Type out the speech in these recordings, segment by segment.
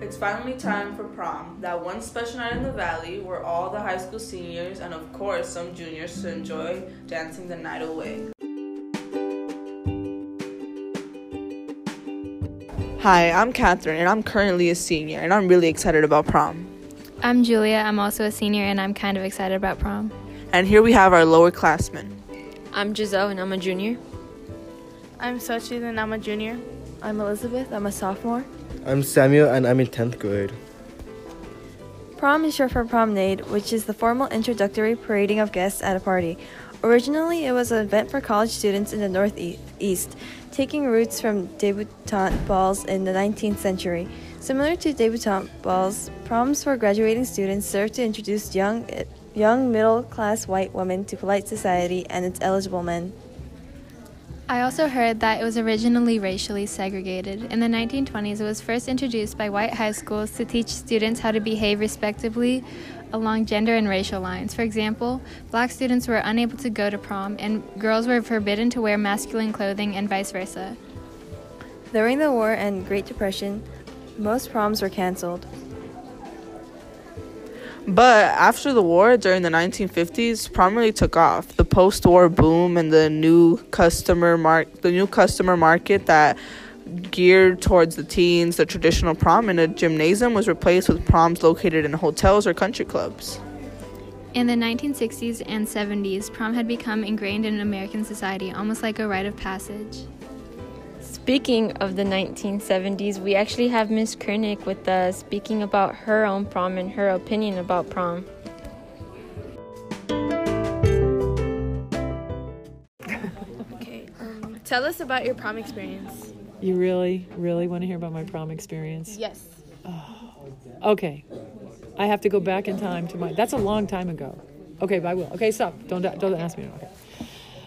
It's finally time for prom, that one special night in the valley where all the high school seniors and, of course, some juniors to enjoy dancing the night away. Hi, I'm Catherine, and I'm currently a senior, and I'm really excited about prom. I'm Julia. I'm also a senior, and I'm kind of excited about prom. And here we have our lower classmen. I'm Giselle, and I'm a junior. I'm Sochi, and I'm a junior. I'm Elizabeth. I'm a sophomore. I'm Samuel, and I'm in 10th grade. Prom is short for promenade, which is the formal introductory parading of guests at a party. Originally, it was an event for college students in the Northeast, taking roots from debutante balls in the 19th century. Similar to debutante balls, proms for graduating students serve to introduce young, young middle class white women to polite society and its eligible men. I also heard that it was originally racially segregated. In the 1920s, it was first introduced by white high schools to teach students how to behave respectably along gender and racial lines. For example, black students were unable to go to prom, and girls were forbidden to wear masculine clothing, and vice versa. During the War and Great Depression, most proms were canceled. But after the war, during the 1950s, prom really took off. The post-war boom and the new customer mark, the new customer market that geared towards the teens, the traditional prom in a gymnasium was replaced with proms located in hotels or country clubs. In the 1960s and 70s, prom had become ingrained in American society, almost like a rite of passage. Speaking of the 1970s, we actually have Miss Kernick with us speaking about her own prom and her opinion about prom. Okay, um, tell us about your prom experience. You really, really want to hear about my prom experience? Yes. Oh, okay. I have to go back in time to my. That's a long time ago. Okay, but I will. Okay, stop. Don't don't ask me. Okay.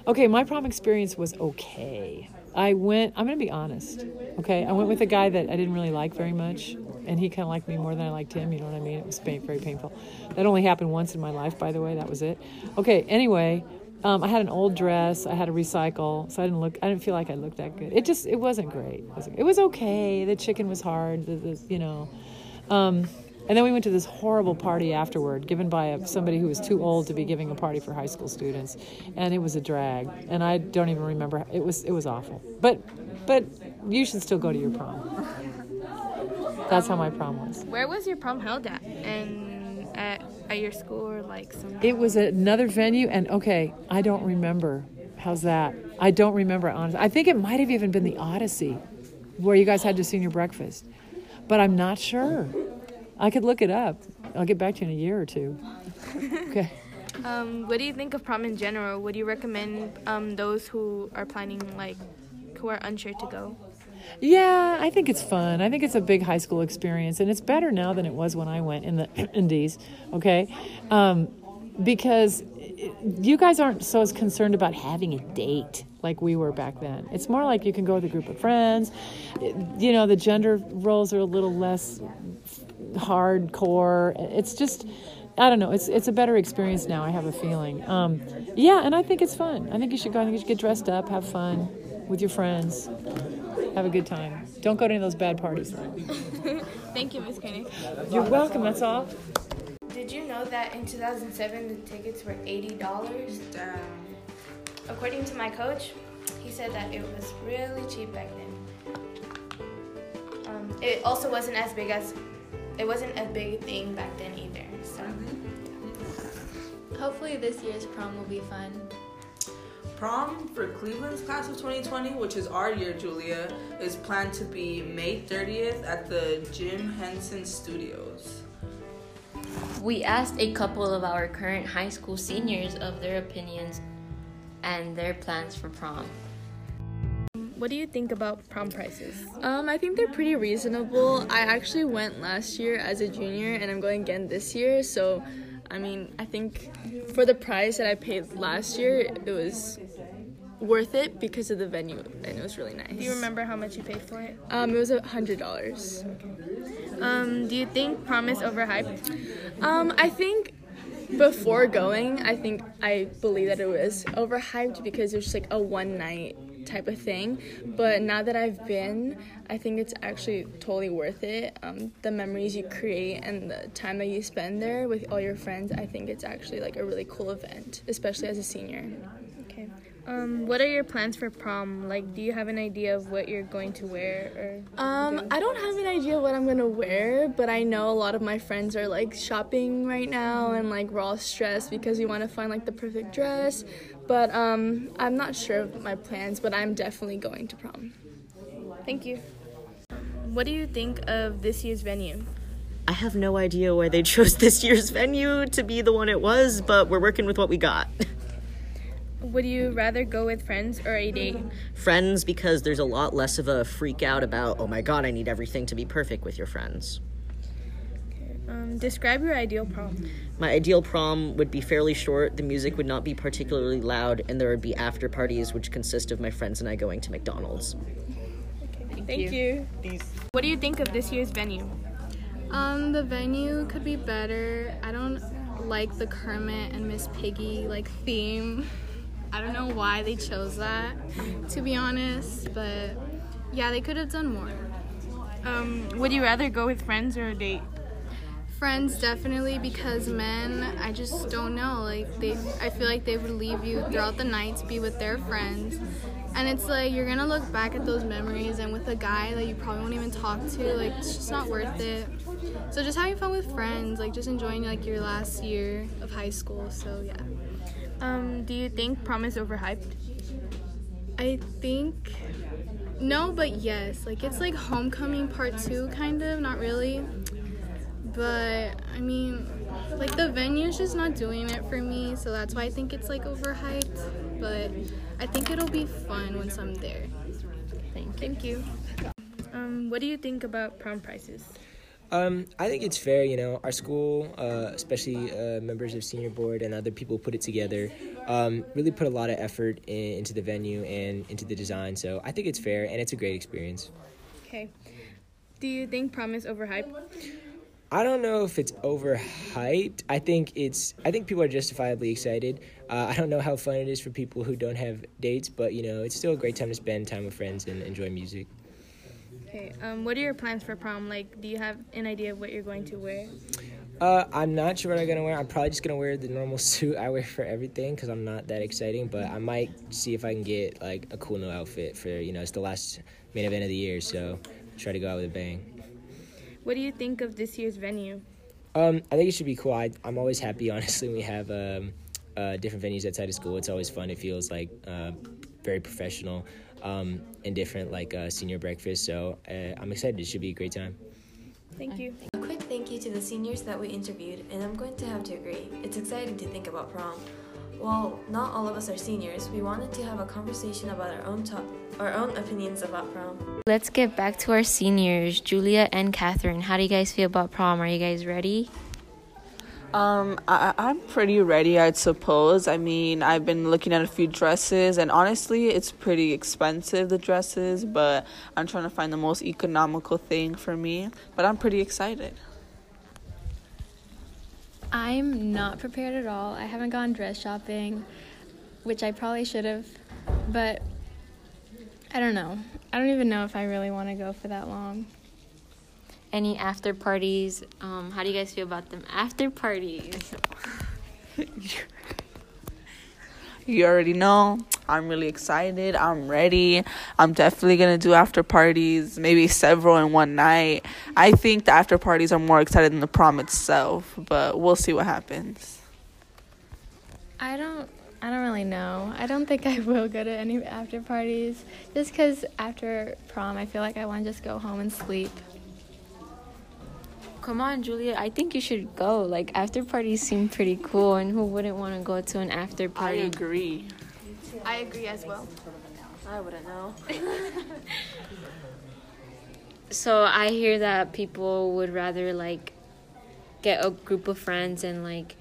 Okay, my prom experience was okay. I went, I'm going to be honest, okay? I went with a guy that I didn't really like very much, and he kind of liked me more than I liked him, you know what I mean? It was very painful. That only happened once in my life, by the way, that was it. Okay, anyway, um, I had an old dress, I had to recycle, so I didn't look, I didn't feel like I looked that good. It just, it wasn't great. It was, it was okay. The chicken was hard, the, the, you know. Um, and then we went to this horrible party afterward, given by a, somebody who was too old to be giving a party for high school students, and it was a drag. And I don't even remember. It was it was awful. But but you should still go to your prom. That's how my prom was. Where was your prom held at? And at, at your school or like some? It was another venue, and okay, I don't remember. How's that? I don't remember honestly. I think it might have even been the Odyssey, where you guys had your senior breakfast, but I'm not sure. I could look it up. I'll get back to you in a year or two. Okay. Um, what do you think of prom in general? Would you recommend um, those who are planning, like, who are unsure to go? Yeah, I think it's fun. I think it's a big high school experience, and it's better now than it was when I went in the Indies. Okay, um, because you guys aren't so as concerned about having a date like we were back then. It's more like you can go with a group of friends. You know, the gender roles are a little less hardcore. It's just, I don't know. It's it's a better experience now. I have a feeling. Um, yeah, and I think it's fun. I think you should go. I think you should get dressed up, have fun with your friends, have a good time. Don't go to any of those bad parties. Thank you, Miss Koenig. You're welcome. That's all. Did you know that in 2007 the tickets were eighty dollars? Damn. According to my coach, he said that it was really cheap back then. Um, it also wasn't as big as it wasn't a big thing back then either. So mm-hmm. hopefully this year's prom will be fun. Prom for Cleveland's class of 2020, which is our year, Julia, is planned to be May 30th at the Jim Henson Studios. We asked a couple of our current high school seniors of their opinions and their plans for prom. What do you think about prom prices? Um, I think they're pretty reasonable. I actually went last year as a junior, and I'm going again this year. So, I mean, I think for the price that I paid last year, it was worth it because of the venue, and it was really nice. Do you remember how much you paid for it? Um, it was a hundred dollars. Um, do you think prom is overhyped? Um, I think before going, I think I believe that it was overhyped because it was just like a one night type of thing. But now that I've been, I think it's actually totally worth it. Um, the memories you create and the time that you spend there with all your friends, I think it's actually like a really cool event, especially as a senior. Okay. Um, what are your plans for prom? Like, do you have an idea of what you're going to wear or? Um, do? I don't have an idea what I'm gonna wear, but I know a lot of my friends are like shopping right now, and like we're all stressed because we want to find like the perfect dress. But um, I'm not sure of my plans, but I'm definitely going to prom. Thank you. What do you think of this year's venue? I have no idea why they chose this year's venue to be the one it was, but we're working with what we got. Would you rather go with friends or a date? friends, because there's a lot less of a freak out about, oh my god, I need everything to be perfect with your friends. Um, describe your ideal prom. My ideal prom would be fairly short, the music would not be particularly loud, and there would be after parties which consist of my friends and I going to McDonald's. Thank you. What do you think of this year's venue? Um, the venue could be better. I don't like the Kermit and Miss Piggy like theme. I don't know why they chose that, to be honest, but yeah, they could have done more. Um, would you rather go with friends or a date? Friends definitely because men, I just don't know. Like they, I feel like they would leave you throughout the night to be with their friends, and it's like you're gonna look back at those memories and with a guy that you probably won't even talk to, like it's just not worth it. So just having fun with friends, like just enjoying like your last year of high school. So yeah. Um, do you think prom is overhyped? I think no, but yes. Like it's like homecoming part two, kind of. Not really, but I mean, like the venue's just not doing it for me, so that's why I think it's like overhyped. But I think it'll be fun once I'm there. Thank you. thank Um, what do you think about prom prices? Um, I think it's fair, you know. Our school, uh, especially uh, members of senior board and other people put it together, um, really put a lot of effort in, into the venue and into the design. So I think it's fair and it's a great experience. Okay. Do you think prom is overhyped? I don't know if it's overhyped. I think it's. I think people are justifiably excited. Uh, I don't know how fun it is for people who don't have dates, but you know, it's still a great time to spend time with friends and enjoy music. Okay. Um, what are your plans for prom? Like, do you have an idea of what you're going to wear? Uh, I'm not sure what I'm gonna wear. I'm probably just gonna wear the normal suit I wear for everything because I'm not that exciting. But I might see if I can get like a cool new outfit for you know it's the last main event of the year, so try to go out with a bang. What do you think of this year's venue? Um, I think it should be cool. I, I'm always happy, honestly, when we have um, uh, different venues outside of school. It's always fun. It feels like uh, very professional um, and different, like uh, senior breakfast. So uh, I'm excited. It should be a great time. Thank you. A quick thank you to the seniors that we interviewed, and I'm going to have to agree. It's exciting to think about prom. While not all of us are seniors, we wanted to have a conversation about our own top, our own opinions about prom. Let's get back to our seniors, Julia and Catherine. How do you guys feel about prom? Are you guys ready? Um, I, I'm pretty ready, I'd suppose. I mean, I've been looking at a few dresses, and honestly, it's pretty expensive, the dresses, but I'm trying to find the most economical thing for me. But I'm pretty excited. I'm not prepared at all. I haven't gone dress shopping, which I probably should have, but I don't know. I don't even know if I really want to go for that long. Any after parties? Um, how do you guys feel about them after parties? You already know. I'm really excited. I'm ready. I'm definitely going to do after parties, maybe several in one night. I think the after parties are more excited than the prom itself, but we'll see what happens. I don't I don't really know. I don't think I will go to any after parties just cuz after prom I feel like I want to just go home and sleep. Come on, Julia. I think you should go. Like after parties seem pretty cool, and who wouldn't want to go to an after party? I agree. I agree as well. I wouldn't know. So I hear that people would rather like get a group of friends and like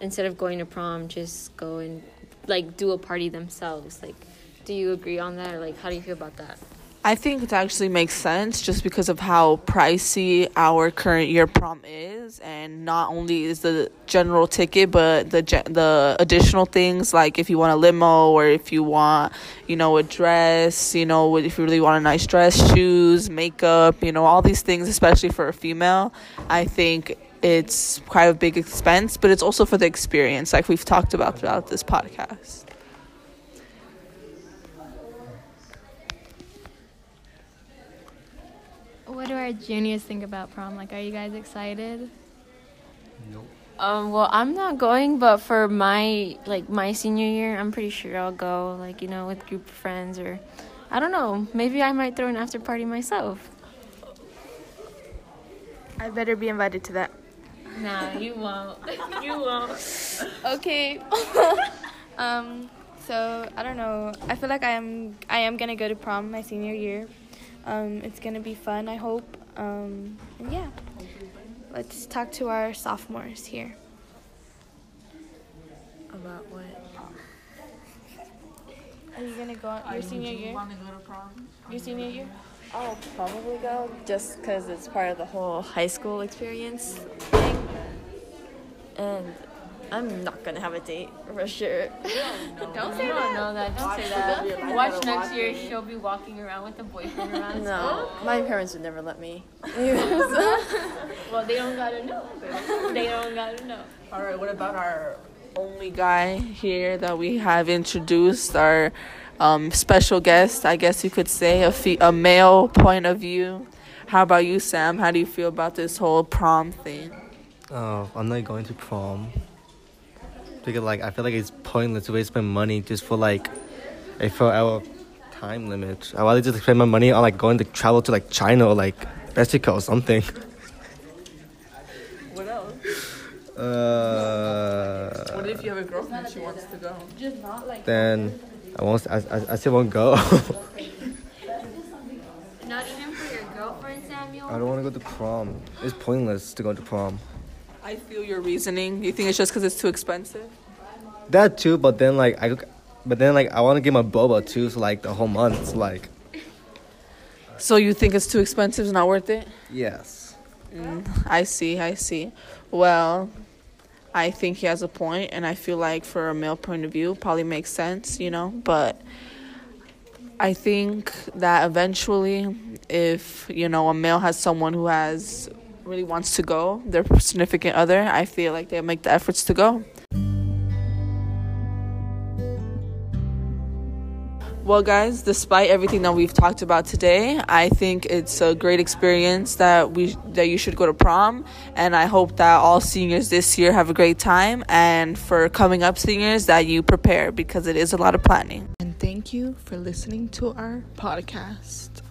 instead of going to prom, just go and like do a party themselves. Like, do you agree on that? Like, how do you feel about that? I think it actually makes sense just because of how pricey our current year prom is, and not only is the general ticket, but the the additional things like if you want a limo or if you want, you know, a dress, you know, if you really want a nice dress, shoes, makeup, you know, all these things, especially for a female. I think it's quite a big expense, but it's also for the experience, like we've talked about throughout this podcast. What do our juniors think about prom? Like, are you guys excited? Nope. Um, well, I'm not going, but for my like my senior year, I'm pretty sure I'll go. Like you know, with group of friends, or I don't know. Maybe I might throw an after party myself. I better be invited to that. Nah, you won't. you won't. Okay. um. So I don't know. I feel like I am. I am gonna go to prom my senior year. Um, it's gonna be fun, I hope. Um, and yeah, let's talk to our sophomores here. About what? Are you gonna go on your senior year? Want to go to prom? Your senior year? I'll probably go just because it's part of the whole high school experience thing. And I'm not gonna have a date for sure. don't say that. No, that. Don't say that. Watch next year. She'll be walking around with a boyfriend around. No, my parents would never let me. well, they don't gotta know. They don't gotta know. All right. What about our only guy here that we have introduced? Our um, special guest, I guess you could say, a fe- a male point of view. How about you, Sam? How do you feel about this whole prom thing? Oh, I'm not going to prom because like I feel like it's pointless to waste my money just for like a four hour time limit. I rather just spend my money on like going to travel to like China or like Mexico or something. What else? Uh, what if you have a girlfriend she wants to go? Like Then I won't. I, I, I still won't go. Not even for your girlfriend, Samuel. I don't want to go to prom. It's pointless to go to prom. I feel your reasoning. You think it's just because it's too expensive? That too, but then like I, but then like I want to get my boba too, so like the whole month, so, like. So you think it's too expensive? It's not worth it. Yes. Mm, I see. I see. Well, I think he has a point, and I feel like for a male point of view, probably makes sense, you know. But I think that eventually, if you know a male has someone who has really wants to go, their significant other, I feel like they make the efforts to go. Well, guys, despite everything that we've talked about today, I think it's a great experience that we that you should go to prom, and I hope that all seniors this year have a great time, and for coming up seniors that you prepare because it is a lot of planning. And thank you for listening to our podcast.